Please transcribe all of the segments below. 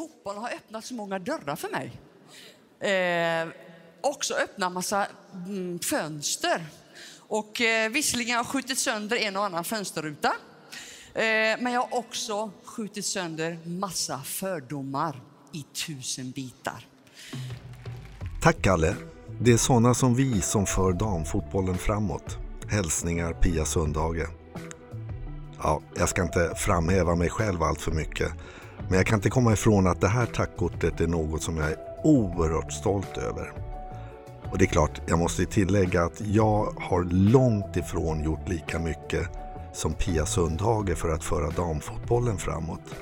Fotbollen har öppnat så många dörrar för mig. Eh, också öppnat massa mm, fönster. Och eh, visserligen har jag skjutit sönder en och annan fönsterruta. Eh, men jag har också skjutit sönder massa fördomar i tusen bitar. Tack Kalle. Det är sådana som vi som för damfotbollen framåt. Hälsningar Pia Sundhage. Ja, jag ska inte framhäva mig själv allt för mycket. Men jag kan inte komma ifrån att det här tackkortet är något som jag är oerhört stolt över. Och det är klart, jag måste tillägga att jag har långt ifrån gjort lika mycket som Pia Sundhage för att föra damfotbollen framåt.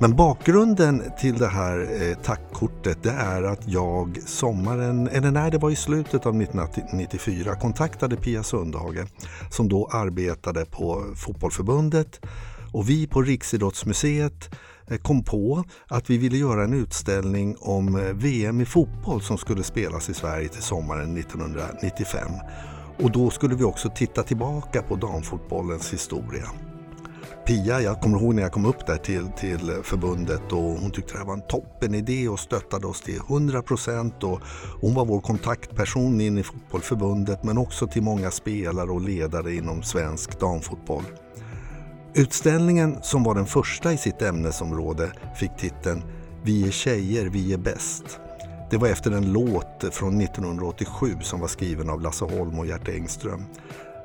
Men bakgrunden till det här eh, tackkortet det är att jag sommaren, eller nej det var i slutet av 1994, kontaktade Pia Sundhage som då arbetade på Fotbollförbundet och vi på Riksidrottsmuseet eh, kom på att vi ville göra en utställning om eh, VM i fotboll som skulle spelas i Sverige till sommaren 1995. Och då skulle vi också titta tillbaka på damfotbollens historia. Pia, jag kommer ihåg när jag kom upp där till, till förbundet och hon tyckte det här var en toppen idé och stöttade oss till 100 procent. Hon var vår kontaktperson in i fotbollförbundet men också till många spelare och ledare inom svensk damfotboll. Utställningen som var den första i sitt ämnesområde fick titeln Vi är tjejer, vi är bäst. Det var efter en låt från 1987 som var skriven av Lasse Holm och Gert Engström.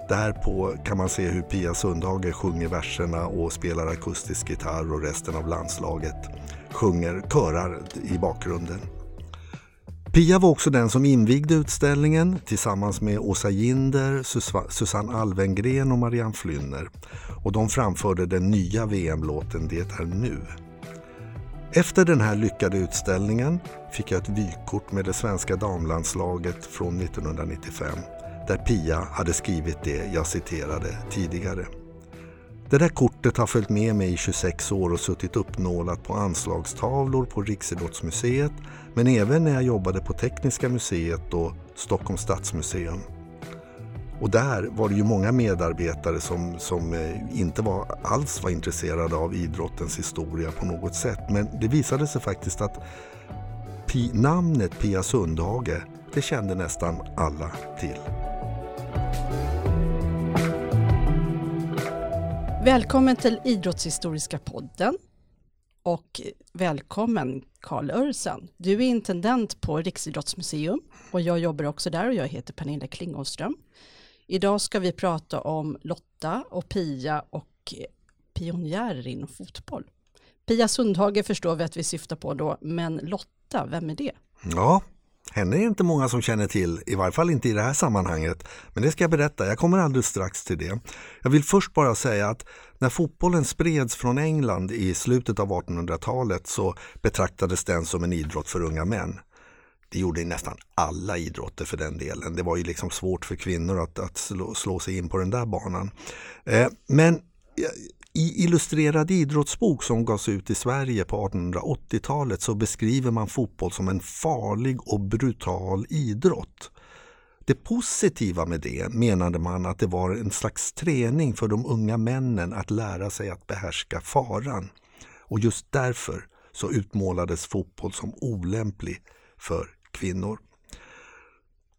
Därpå kan man se hur Pia Sundhage sjunger verserna och spelar akustisk gitarr och resten av landslaget sjunger körar i bakgrunden. Pia var också den som invigde utställningen tillsammans med Åsa Ginder, Susanne Alvengren och Marianne Flynner. Och de framförde den nya VM-låten Det är nu. Efter den här lyckade utställningen fick jag ett vykort med det svenska damlandslaget från 1995 där Pia hade skrivit det jag citerade tidigare. Det där kortet har följt med mig i 26 år och suttit uppnålat på anslagstavlor på Riksidrottsmuseet men även när jag jobbade på Tekniska museet och Stockholms stadsmuseum. Och där var det ju många medarbetare som, som eh, inte var, alls var intresserade av idrottens historia på något sätt. Men det visade sig faktiskt att namnet Pia Sundhage, det kände nästan alla till. Välkommen till Idrottshistoriska podden och välkommen Karl Örsen. Du är intendent på Riksidrottsmuseum och jag jobbar också där och jag heter Pernilla Klingåström. Idag ska vi prata om Lotta och Pia och pionjärer inom fotboll. Pia Sundhage förstår vi att vi syftar på då, men Lotta, vem är det? Ja, henne är inte många som känner till, i varje fall inte i det här sammanhanget. Men det ska jag berätta, jag kommer alldeles strax till det. Jag vill först bara säga att när fotbollen spreds från England i slutet av 1800-talet så betraktades den som en idrott för unga män. Det gjorde nästan alla idrotter för den delen. Det var ju liksom svårt för kvinnor att, att slå, slå sig in på den där banan. Eh, men i Illustrerad idrottsbok som gavs ut i Sverige på 1880-talet så beskriver man fotboll som en farlig och brutal idrott. Det positiva med det menade man att det var en slags träning för de unga männen att lära sig att behärska faran. Och just därför så utmålades fotboll som olämplig för kvinnor.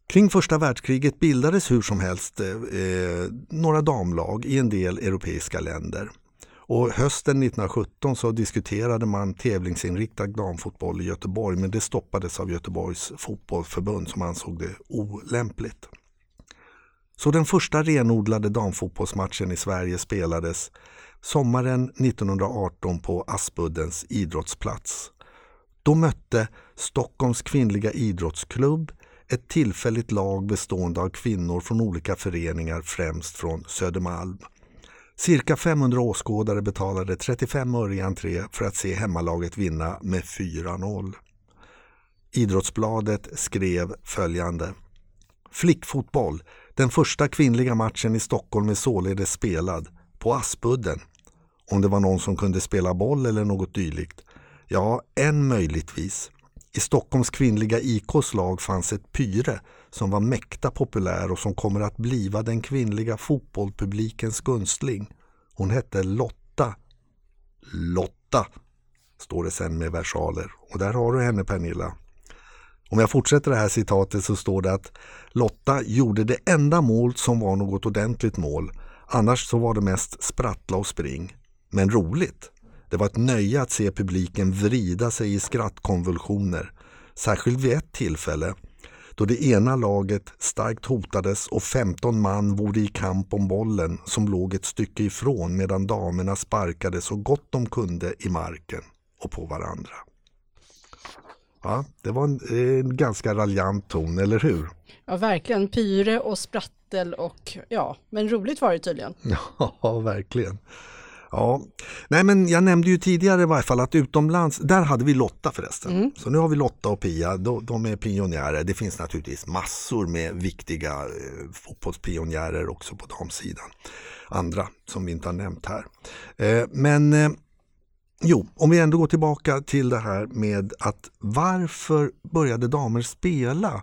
Kring första världskriget bildades hur som helst eh, eh några damlag i en del europeiska länder. Och hösten 1917 så diskuterade man tävlingsinriktad damfotboll i Göteborg men det stoppades av Göteborgs fotbollförbund som ansåg det olämpligt. Så den första renodlade damfotbollsmatchen i Sverige spelades sommaren 1918 på Aspuddens idrottsplats. Då mötte Stockholms kvinnliga idrottsklubb ett tillfälligt lag bestående av kvinnor från olika föreningar, främst från Södermalm. Cirka 500 åskådare betalade 35 öre i entré för att se hemmalaget vinna med 4-0. Idrottsbladet skrev följande. Flickfotboll. Den första kvinnliga matchen i Stockholm är således spelad. På Aspudden. Om det var någon som kunde spela boll eller något dylikt. Ja, en möjligtvis. I Stockholms kvinnliga IKs lag fanns ett pyre som var mäkta populär och som kommer att bliva den kvinnliga fotbollpublikens gunstling. Hon hette Lotta. Lotta! står det sen med versaler. Och där har du henne Pernilla. Om jag fortsätter det här citatet så står det att Lotta gjorde det enda mål som var något ordentligt mål. Annars så var det mest sprattla och spring. Men roligt. Det var ett nöje att se publiken vrida sig i skrattkonvulsioner. Särskilt vid ett tillfälle då det ena laget starkt hotades och 15 man vore i kamp om bollen som låg ett stycke ifrån medan damerna sparkade så gott de kunde i marken och på varandra. Ja, det var en, en ganska raljant ton, eller hur? Ja, verkligen. Pyre och sprattel och ja, men roligt var det tydligen. Ja, verkligen. Ja, nej men jag nämnde ju tidigare i varje fall att utomlands, där hade vi Lotta förresten. Mm. Så nu har vi Lotta och Pia, de, de, är pionjärer. Det finns naturligtvis massor med viktiga eh, fotbollspionjärer också på damsidan. Andra som vi inte har nämnt här. Eh, men eh, Jo, om vi ändå går tillbaka till det här med att varför började damer spela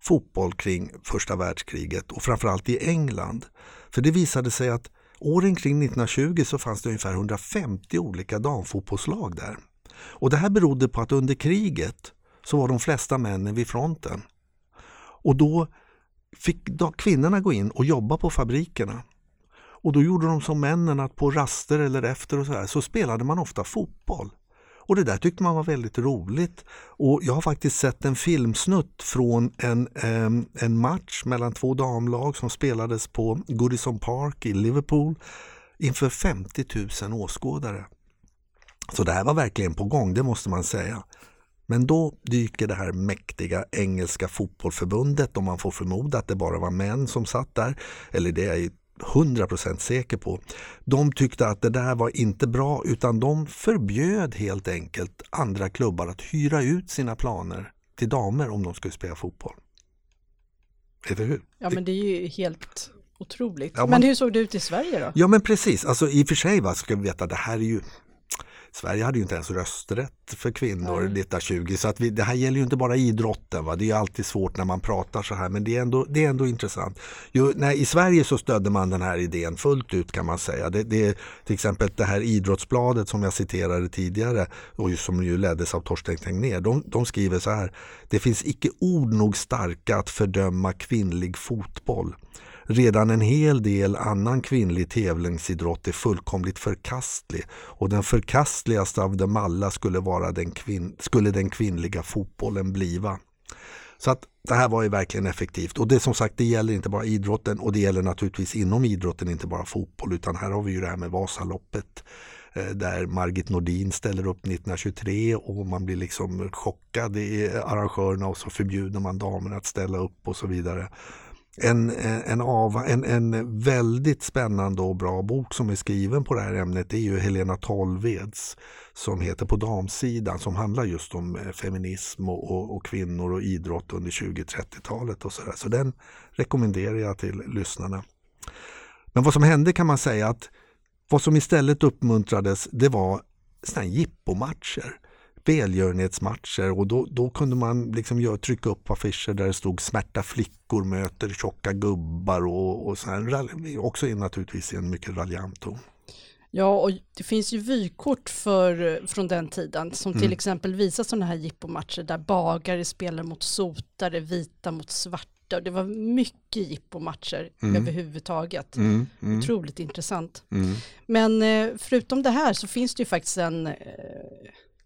fotboll kring första världskriget och framförallt i England? För det visade sig att åren kring 1920 så fanns det ungefär 150 olika damfotbollslag där. Och det här berodde på att under kriget så var de flesta männen vid fronten. Och då fick kvinnorna gå in och jobba på fabrikerna. Och då gjorde de som männen att på raster eller efter och så här så spelade man ofta fotboll. Och det där tyckte man var väldigt roligt. Och jag har faktiskt sett en filmsnutt från en, en match mellan två damlag som spelades på Goodison Park i Liverpool inför 50 000 åskådare. Så det här var verkligen på gång, det måste man säga. Men då dyker det här mäktiga engelska fotbollförbundet, om man får förmoda att det bara var män som satt där, eller det är 100% säker på. De tyckte att det där var inte bra utan de förbjöd helt enkelt andra klubbar att hyra ut sina planer till damer om de skulle spela fotboll. Eller hur? Ja men det är ju helt otroligt. Ja, man... Men hur såg det ut i Sverige då? Ja men precis, alltså i och för sig va, ska vi veta det här är ju Sverige hade ju inte ens rösträtt för kvinnor mm. 1920 så att vi, det här gäller ju inte bara idrotten. Va? Det är alltid svårt när man pratar så här men det är ändå, det är ändå intressant. Jo, nej, I Sverige så stödde man den här idén fullt ut kan man säga. Det, det, till exempel det här idrottsbladet som jag citerade tidigare och som ju leddes av Torsten Tegnér. De, de skriver så här. Det finns icke ord nog starka att fördöma kvinnlig fotboll. Redan en hel del annan kvinnlig tävlingsidrott är fullkomligt förkastlig och den förkastligaste av dem alla skulle, vara den, kvin skulle den kvinnliga fotbollen bliva. Så att det här var ju verkligen effektivt och det som sagt det gäller inte bara idrotten och det gäller naturligtvis inom idrotten inte bara fotboll utan här har vi ju det här med Vasaloppet eh, där Margit Nordin ställer upp 1923 och man blir liksom chockad i arrangörerna och så förbjuder man damerna att ställa upp och så vidare en, eh, en, av, en, en väldigt spännande och bra bok som är skriven på det här ämnet är ju Helena Tollveds som heter På damsidan som handlar just om eh, feminism och, och, och kvinnor och idrott under 20-30-talet och sådär. Så den rekommenderar jag till lyssnarna. Men vad som hände kan man säga att vad som istället uppmuntrades det var sådana jippomatcher välgörenhetsmatcher och då, då kunde man liksom gör, trycka upp affischer där det stod smärta flickor möter tjocka gubbar och, och så här. Också naturligtvis i en mycket raljant ton. Ja, och det finns ju vykort för, från den tiden som till mm. exempel visar sådana här jippomatcher där bagare spelar mot sotare, vita mot svarta. Och det var mycket jippomatcher mm. överhuvudtaget. Mm. Mm. Otroligt intressant. Mm. Men eh, förutom det här så finns det ju faktiskt en eh,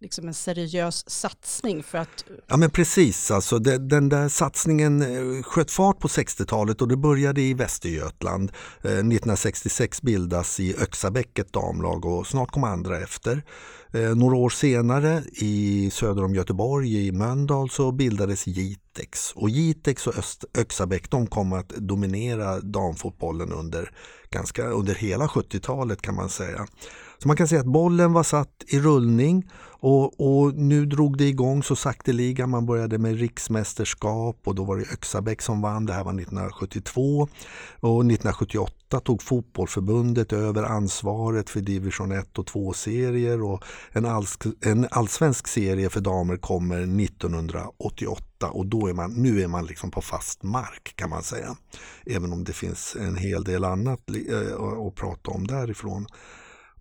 liksom en seriös satsning för att... Ja men precis, alltså det, den där satsningen eh, sköt fart på 60-talet och det började i Västergötland. Eh, 1966 bildas i Öxabäck ett damlag och snart kom andra efter. Eh, några år senare i söder om Göteborg i Mölndal så bildades Jitex och Jitex och Öst, Öxabäck de kom att dominera damfotbollen under, ganska, under hela 70-talet kan man säga. Så man kan säga att bollen var satt i rullning och, och, nu drog det igång så sakteliga. Man började med riksmästerskap och då var det Öxabäck som vann. Det här var 1972. Och 1978 tog fotbollförbundet över ansvaret för division 1 och 2-serier och en, alls, en allsvensk serie för damer kommer 1988 och då är man, nu är man liksom på fast mark kan man säga. Även om det finns en hel del annat eh, att prata om därifrån.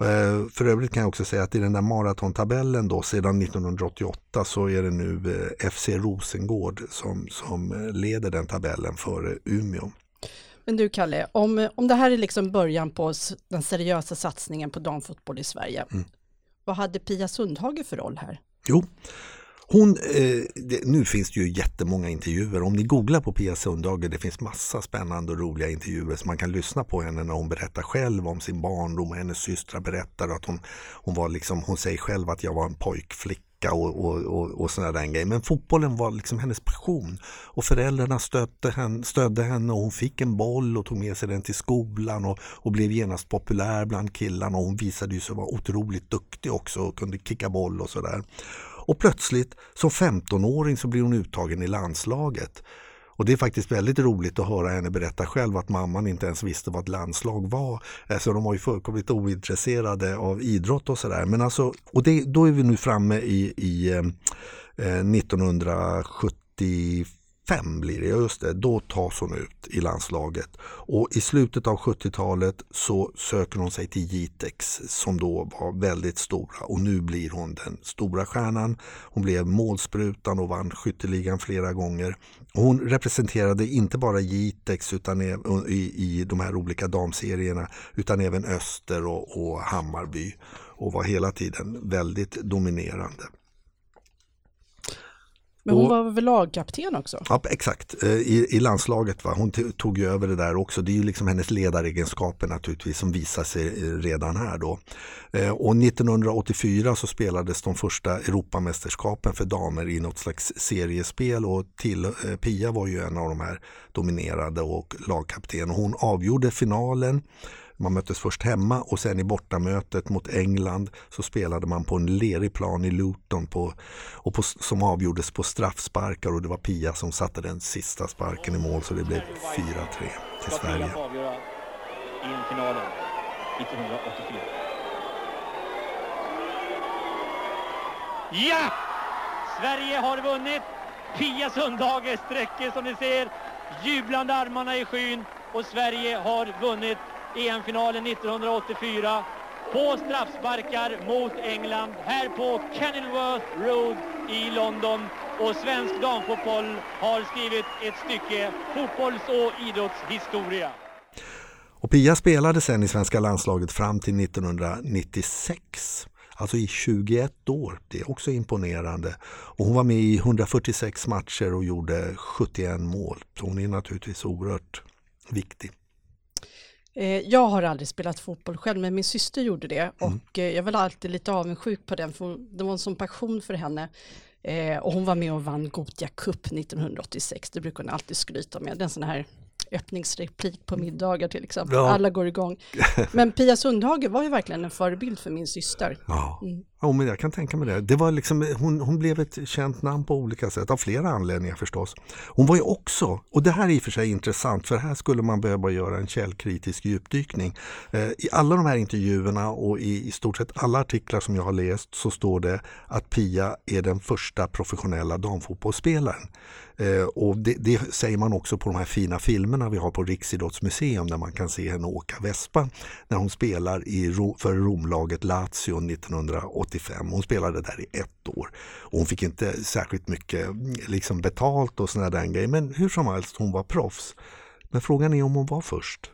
Eh, för övrigt kan jag också säga att i den där maratontabellen då sedan 1988 så är det nu eh, FC Rosengård som, som leder den tabellen före Umeå. Men du Kalle, om, om det här är liksom början på den seriösa satsningen på damfotboll i Sverige, mm. vad hade Pia Sundhage för roll här? Jo, hon, eh, det, nu finns det ju jättemånga intervjuer. Om ni googlar på Pia Sundhage, det finns massa spännande och roliga intervjuer som man kan lyssna på henne när hon berättar själv om sin barndom och hennes systrar berättar att hon, hon var liksom, hon säger själv att jag var en pojkflicka och, och, och, och sådana där grejer. Men fotbollen var liksom hennes passion och föräldrarna stödde henne, stödde henne och hon fick en boll och tog med sig den till skolan och, och blev genast populär bland killarna och hon visade ju sig vara otroligt duktig också och kunde kicka boll och sådär. Och plötsligt som 15-åring så blir hon uttagen i landslaget. Och det är faktiskt väldigt roligt att höra henne berätta själv att mamman inte ens visste vad ett landslag var. Alltså de var ju fullkomligt ointresserade av idrott och sådär. Alltså, och då är vi nu framme i, i eh, eh 1974 75 blir det, just det, då tas hon ut i landslaget. Och i slutet av 70-talet så söker hon sig till Jitex som då var väldigt stora och nu blir hon den stora stjärnan. Hon blev målsprutan och vann skytteligan flera gånger. Hon representerade inte bara Jitex utan i, i de här olika damserierna utan även Öster och, och Hammarby och var hela tiden väldigt dominerande. Men hon och, var väl lagkapten också? Ja, exakt. Eh, I, i landslaget. Va? Hon tog ju över det där också. Det är ju liksom hennes ledaregenskaper naturligtvis som visar sig eh, redan här då. Eh, och 1984 så spelades de första Europamästerskapen för damer i något slags seriespel och till, Pia var ju en av de här dominerade och lagkapten. Hon avgjorde finalen man möttes först hemma och sen i bortamötet mot England så spelade man på en lerig plan i Luton på, och på, som avgjordes på straffsparkar och det var Pia som satte den sista sparken i mål så det blev 4-3 till Sverige. i finalen 1984. Ja! Sverige har vunnit! Pia Sundhage sträcker som ni ser jublande armarna i skyn och Sverige har vunnit EM-finalen 1984 på straffsparkar mot England här på Kenilworth Road i London. Och svensk damfotboll har skrivit ett stycke fotbolls och idrottshistoria. Och Pia spelade sen i svenska landslaget fram till 1996. Alltså i 21 år. Det är också imponerande. Och hon var med i 146 matcher och gjorde 71 mål. Så hon är naturligtvis oerhört viktig. Eh, jag har aldrig spelat fotboll själv, men min syster gjorde det mm. och eh, jag var alltid lite avundsjuk på den, för det var en sån passion för henne. Eh, och hon var med och vann Gotia Cup 1986, det brukar hon alltid skryta med. Den sån här öppningsreplik på middagar till exempel. Ja. Alla går igång. Men Pia Sundhage var ju verkligen en förebild för min syster. Ja, mm. Jo, men jag kan tänka mig det. det var liksom, hon, hon blev ett känt namn på olika sätt, av flera anledningar förstås. Hon var ju också, och det här är i och för sig intressant, för här skulle man behöva göra en källkritisk djupdykning. Eh, I alla de här intervjuerna och i, i stort sett alla artiklar som jag har läst så står det att Pia är den första professionella damfotbollsspelaren. Eh, och det, det, säger man också på de här fina filmerna vi har på Riksidrottsmuseum där man kan se henne åka vespa när hon spelar i, för Romlaget Lazio 85. Hon spelade där i ett år. Och hon fick inte särskilt mycket liksom betalt och sådana där grejer men hur som helst, hon var proffs. Men frågan är om hon var först.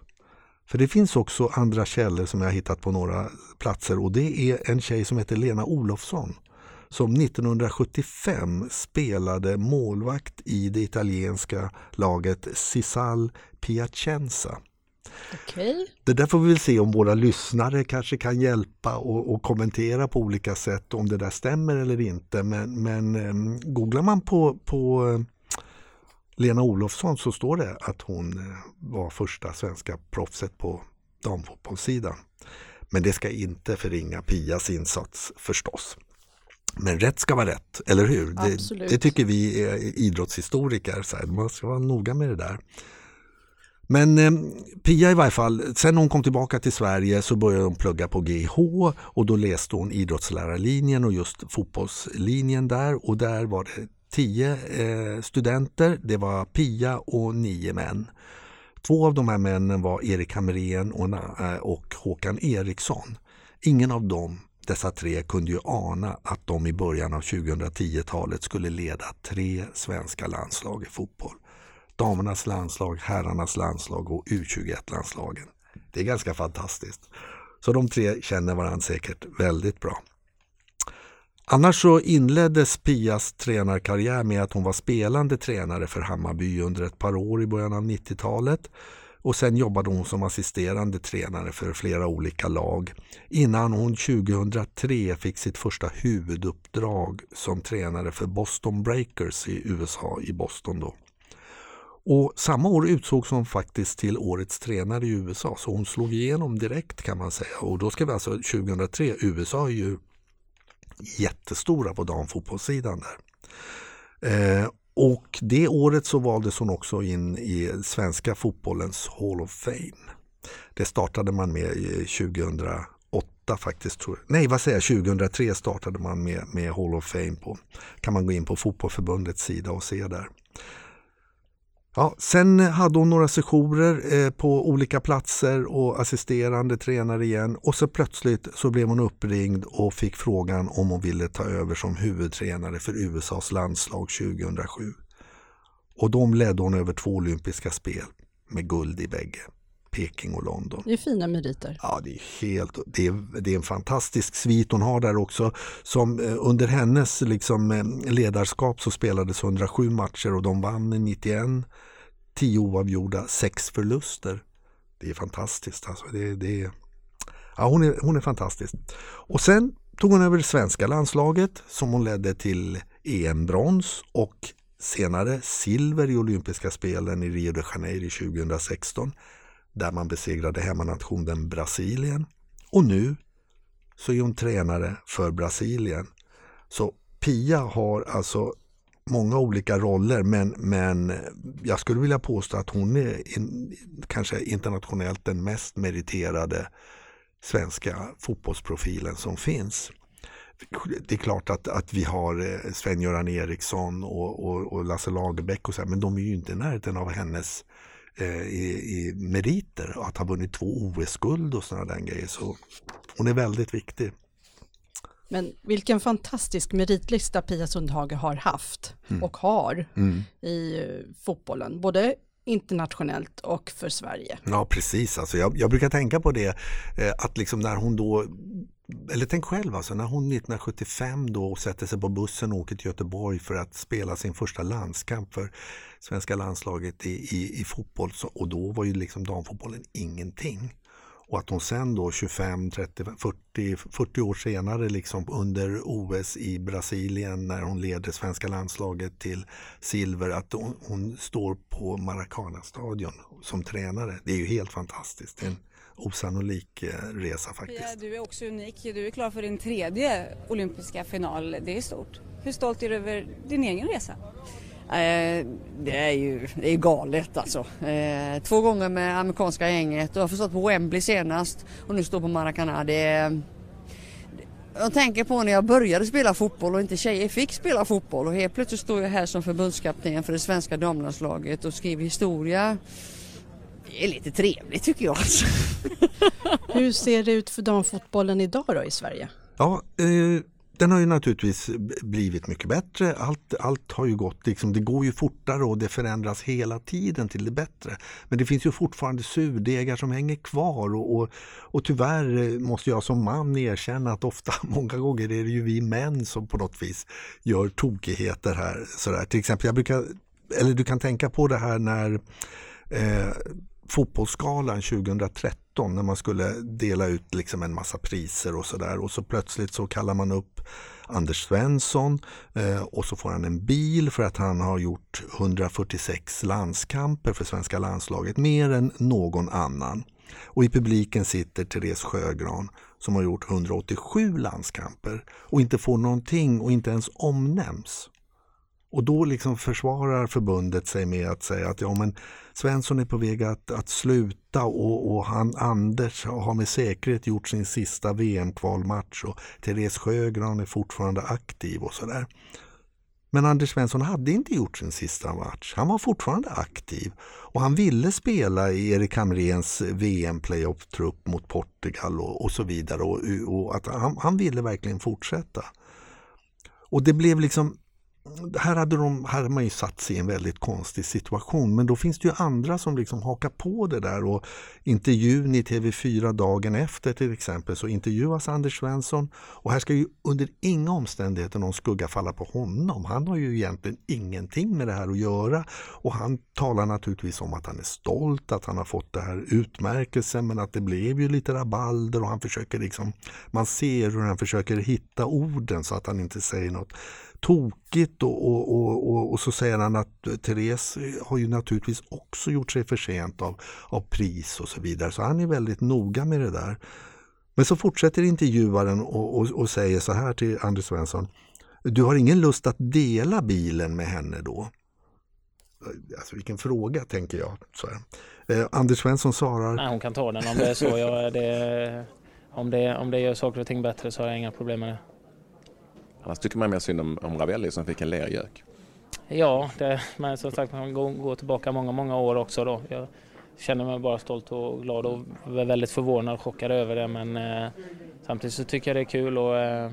För det finns också andra källor som jag hittat på några platser och det är en tjej som heter Lena Olofsson som 1975 spelade målvakt i det italienska laget Cisal Piacenza. Okay. Det där får vi väl se om våra lyssnare kanske kan hjälpa och, och, kommentera på olika sätt om det där stämmer eller inte. Men, men um, googlar man på, på uh, Lena Olofsson så står det att hon uh, var första svenska proffset på damfotbollssidan. Men det ska inte förringa Pias insats förstås. Men rätt ska vara rätt, eller hur? Det, det, tycker vi idrottshistoriker, så här, man ska vara noga med det där. Men eh, Pia i varje fall, sen hon kom tillbaka till Sverige så började hon plugga på GH och då läste hon idrottslärarlinjen och just fotbollslinjen där och där var det tio eh, studenter, det var Pia och nio män. Två av de här männen var Erik Hamrén och, eh, och Håkan Eriksson. Ingen av dem, dessa tre, kunde ju ana att de i början av 2010-talet skulle leda tre svenska landslag i fotboll. Damernas landslag, herrarnas landslag och U21-landslagen. Det är ganska fantastiskt. Så de tre känner varandra säkert väldigt bra. Annars så inleddes Pias tränarkarriär med att hon var spelande tränare för Hammarby under ett par år i början av 90-talet. Och sen jobbade hon som assisterande tränare för flera olika lag innan hon 2003 fick sitt första huvuduppdrag som tränare för Boston Breakers i USA, i Boston då. Och samma år utsågs hon faktiskt till årets tränare i USA så hon slog igenom direkt kan man säga. Och då ska vi alltså 2003, USA är ju jättestora på damfotbollssidan där. Eh, och det året så valdes hon också in i svenska fotbollens Hall of Fame. Det startade man med 2008 faktiskt. Tror jag. Nej, vad säger jag? 2003 startade man med, med Hall of Fame. På, kan man gå in på Fotbollförbundets sida och se där. Ja, sen hade hon några sessioner eh, på olika platser och assisterande tränare igen och så plötsligt så blev hon uppringd och fick frågan om hon ville ta över som huvudtränare för USAs landslag 2007. Och de ledde hon över två olympiska spel med guld i bägge. Peking och London. Det är fina meriter. Ja, det är helt, det är, det är en fantastisk svit hon har där också. Som eh, under hennes liksom, eh, ledarskap så spelades 107 matcher och de vann 91, 10 oavgjorda, 6 förluster. Det är fantastiskt. Alltså. Det, det, ja, hon, är, hon är fantastisk. Och sen tog hon över det svenska landslaget som hon ledde till EM-brons och senare silver i olympiska spelen i Rio de Janeiro 2016 där man besegrade hemmanationen Brasilien. Och nu så är hon tränare för Brasilien. Så Pia har alltså många olika roller men, men jag skulle vilja påstå att hon är in, kanske internationellt den mest meriterade svenska fotbollsprofilen som finns. Det är klart att, att vi har eh, Sven-Göran Eriksson och, och, och, Lasse Lagerbäck och så här, men de är ju inte i närheten av hennes i, i meriter och att ha vunnit två OS-guld och sådana där grejer. Så hon är väldigt viktig. Men vilken fantastisk meritlista Pia Sundhage har haft mm. och har mm. i eh, fotbollen, både internationellt och för Sverige. Ja precis, alltså jag, jag brukar tänka på det eh, att liksom när hon då eller tänk själv alltså, när hon 1975 då sätter sig på bussen och åker till Göteborg för att spela sin första landskamp för svenska landslaget i, i, i fotboll. Så, och då var ju liksom damfotbollen ingenting. Och att hon sen då 25, 30, 40, 40 år senare liksom under OS i Brasilien när hon leder svenska landslaget till silver, att hon, hon står på Maracana-stadion som tränare. Det är ju helt fantastiskt. En osannolik eh, resa faktiskt. Pia, du är också unik. Du är klar för din tredje olympiska final. Det är stort. Hur stolt är du över din egen resa? Eh, det är ju det är galet alltså. Eh, två gånger med amerikanska gänget och jag har förstått på Wembley senast och nu står på Maracana. Det är, jag tänker på när jag började spela fotboll och inte tjejer fick spela fotboll och helt plötsligt står jag här som förbundskapten för det svenska damlandslaget och skriver historia. Det är lite trevligt tycker jag. Alltså. Hur ser det ut för damfotbollen idag då i Sverige? Ja, eh den har ju naturligtvis blivit mycket bättre. Allt, allt har ju gått, liksom, det går ju fortare och det förändras hela tiden till det bättre. Men det finns ju fortfarande surdegar som hänger kvar och, och, och tyvärr eh, måste jag som man erkänna att ofta, många gånger är det ju vi män som på något vis gör tokigheter här. Sådär. Till exempel, jag brukar, eller du kan tänka på det här när eh, fotbollsskalan 2013 när man skulle dela ut liksom en massa priser och sådär och så plötsligt så kallar man upp Anders Svensson eh, och så får han en bil för att han har gjort 146 landskamper för svenska landslaget, mer än någon annan. Och i publiken sitter Therese Sjögran som har gjort 187 landskamper och inte får någonting och inte ens omnämns. Och då liksom försvarar förbundet sig med att säga att ja, men Svensson är på väg att, att sluta och, och han, Anders har med säkerhet gjort sin sista VM-kvalmatch och Therese Sjögran är fortfarande aktiv och sådär. Men Anders Svensson hade inte gjort sin sista match. Han var fortfarande aktiv och han ville spela i Erik Hamréns VM-playoff-trupp mot Portugal och, och så vidare. Och, och att han, han ville verkligen fortsätta. Och det blev liksom här hade, de, här hade man ju satt sig i en väldigt konstig situation men då finns det ju andra som liksom hakar på det där och intervjun i TV4 dagen efter till exempel så intervjuas Anders Svensson och här ska ju under inga omständigheter någon skugga falla på honom. Han har ju egentligen ingenting med det här att göra och han talar naturligtvis om att han är stolt att han har fått det här utmärkelsen men att det blev ju lite rabalder och han försöker liksom, man ser hur han försöker hitta orden så att han inte säger något tokigt och, och, och, och, så säger han att Therese har ju naturligtvis också gjort sig förtjänt av, av pris och så vidare. Så han är väldigt noga med det där. Men så fortsätter intervjuaren och, och, och säger så här till Anders Svensson. Du har ingen lust att dela bilen med henne då? Alltså vilken fråga tänker jag. Så eh, Anders Svensson svarar. Nej, hon kan ta den om det är så. Jag, det, om, det, om det gör saker och ting bättre så har jag inga problem med det. Annars tycker man mer synd om, om Ravelli som fick en lergök. Ja, det, men som sagt man kan gå, tillbaka många, många år också då. Jag känner mig bara stolt och glad och väldigt förvånad och chockad över det men eh, samtidigt så tycker jag det är kul och eh,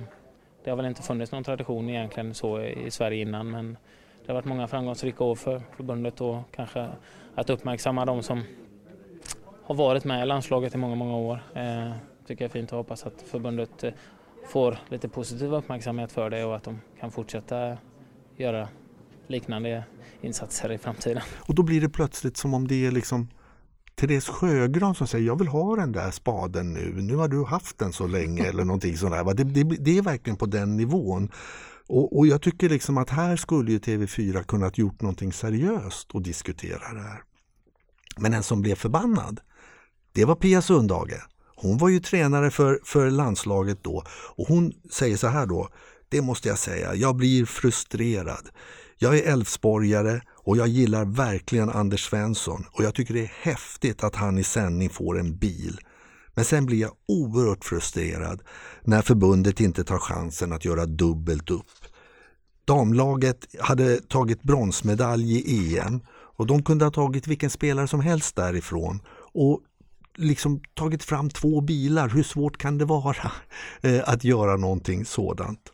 det har väl inte funnits någon tradition egentligen så i, i Sverige innan men det har varit många framgångsrika år för förbundet och kanske att uppmärksamma de som har varit med i landslaget i många, många år. Eh, tycker jag är fint och hoppas att förbundet eh, får lite positiv uppmärksamhet för det och att de kan fortsätta göra liknande insatser i framtiden. Och då blir det plötsligt som om det är liksom Therese Sjögran som säger jag vill ha den där spaden nu, nu har du haft den så länge eller någonting sådär. Det, det, det är verkligen på den nivån. Och, och, jag tycker liksom att här skulle ju TV4 kunnat gjort någonting seriöst och diskutera det här. Men en som blev förbannad, det var Pia Sundhage. Hon var ju tränare för, för landslaget då och hon säger så här då. Det måste jag säga, jag blir frustrerad. Jag är Älvsborgare och jag gillar verkligen Anders Svensson och jag tycker det är häftigt att han i sändning får en bil. Men sen blir jag oerhört frustrerad när förbundet inte tar chansen att göra dubbelt upp. Damlaget hade tagit bronsmedalj i EM och de kunde ha tagit vilken spelare som helst därifrån. Och liksom tagit fram två bilar, hur svårt kan det vara eh, att göra någonting sådant?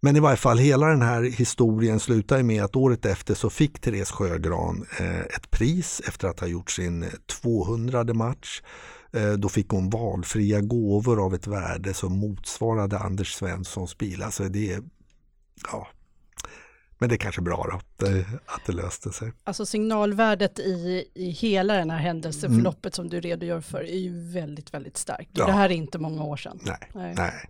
Men i varje fall hela den här historien slutar med att året efter så fick Therese Sjögran eh, ett pris efter att ha gjort sin eh, 200 match. Då fick hon valfria gåvor av ett värde som motsvarade Anders Svenssons bil. Alltså det är, ja, men det är kanske bra då, att det löste sig. Alltså signalvärdet i, i hela den här händelseförloppet mm. som du redogör för är ju väldigt, väldigt starkt. Ja. Det här är inte många år sedan. Nej, nej. nej.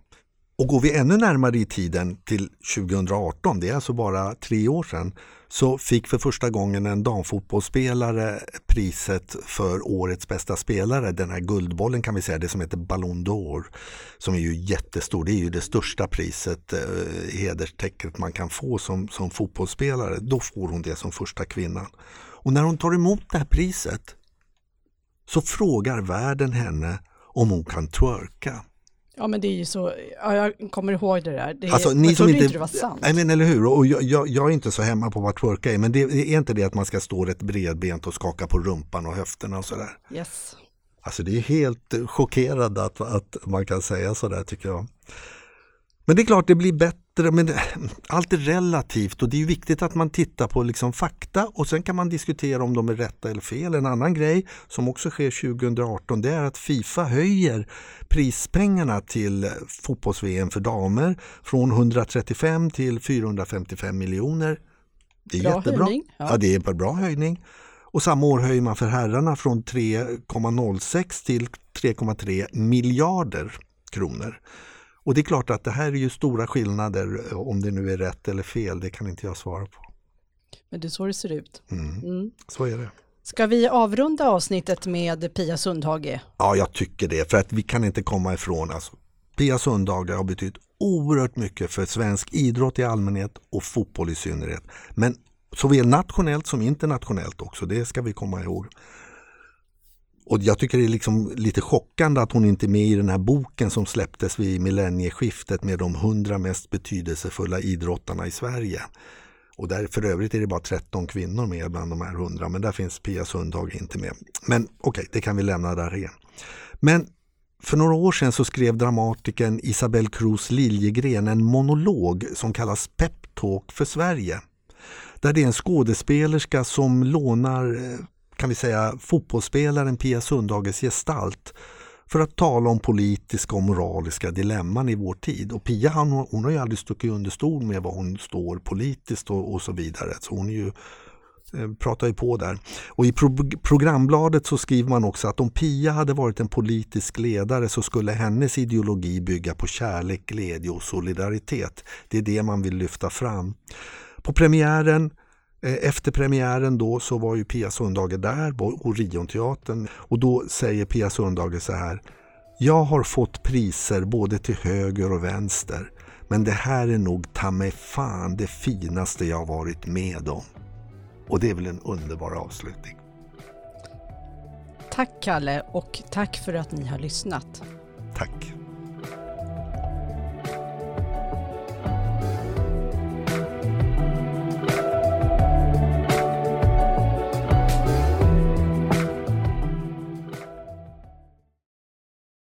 Och går vi ännu närmare i tiden till 2018, det är alltså bara tre år sedan, så fick för första gången en damfotbollsspelare priset för årets bästa spelare. Den här guldbollen kan vi säga, det som heter Ballon d'Or. Som är ju jättestor, det är ju det största priset, eh, hederstecknet man kan få som, som fotbollsspelare. Då får hon det som första kvinnan. Och när hon tar emot det här priset så frågar världen henne om hon kan twerka. Ja men det är ju så, ja, jag kommer ihåg det där. Det, alltså, ni som inte, inte det var sant. Nej men eller hur, och jag, jag, jag, är inte så hemma på vad twerka är men det, det är inte det att man ska stå rätt bredbent och skaka på rumpan och höfterna och sådär. Yes. Alltså det är helt chockerande att, att man kan säga sådär tycker jag. Men det är klart det blir bättre, men allt är relativt och det är viktigt att man tittar på liksom fakta och sen kan man diskutera om de är rätta eller fel. En annan grej som också sker 2018 det är att Fifa höjer prispengarna till fotbolls-VM för damer från 135 till 455 miljoner. Det är bra jättebra. Höjning, ja. ja, det är en bra höjning. Och samma år höjer man för herrarna från 3,06 till 3,3 miljarder kronor. Och det är klart att det här är ju stora skillnader, om det nu är rätt eller fel, det kan inte jag svara på. Men det är så det ser ut. Mm. Mm. Så är det. Ska vi avrunda avsnittet med Pia Sundhage? Ja, jag tycker det, för att vi kan inte komma ifrån. Alltså, Pia Sundhage har betytt oerhört mycket för svensk idrott i allmänhet och fotboll i synnerhet. Men såväl nationellt som internationellt också, det ska vi komma ihåg. Och jag tycker det är liksom lite chockande att hon inte är med i den här boken som släpptes vid millennieskiftet med de hundra mest betydelsefulla idrottarna i Sverige. Och där, för övrigt är det bara 13 kvinnor med bland de här hundra, men där finns Pia Sundhage inte med. Men okej, okay, det kan vi lämna där igen. Men för några år sedan så skrev dramatikern Isabelle Cruz Liljegren en monolog som kallas Peptalk för Sverige. Där det är en skådespelerska som lånar, eh, kan vi säga, fotbollsspelaren Pia Sundhages gestalt för att tala om politiska och moraliska dilemman i vår tid. Och Pia hon, hon har ju aldrig stuckit under stol med vad hon står politiskt och, och så vidare. Så hon är ju Eh, pratar ju på där. Och i pro programbladet så skriver man också att om Pia hade varit en politisk ledare så skulle hennes ideologi bygga på kärlek, glädje och solidaritet. Det är det man vill lyfta fram. På premiären efter premiären då så var ju Pia Sundhage där på Orionteatern och då säger Pia Sundhage så här Jag har fått priser både till höger och vänster men det här är nog ta mig fan det finaste jag varit med om. Och det är väl en underbar avslutning. Tack Kalle och tack för att ni har lyssnat. Tack.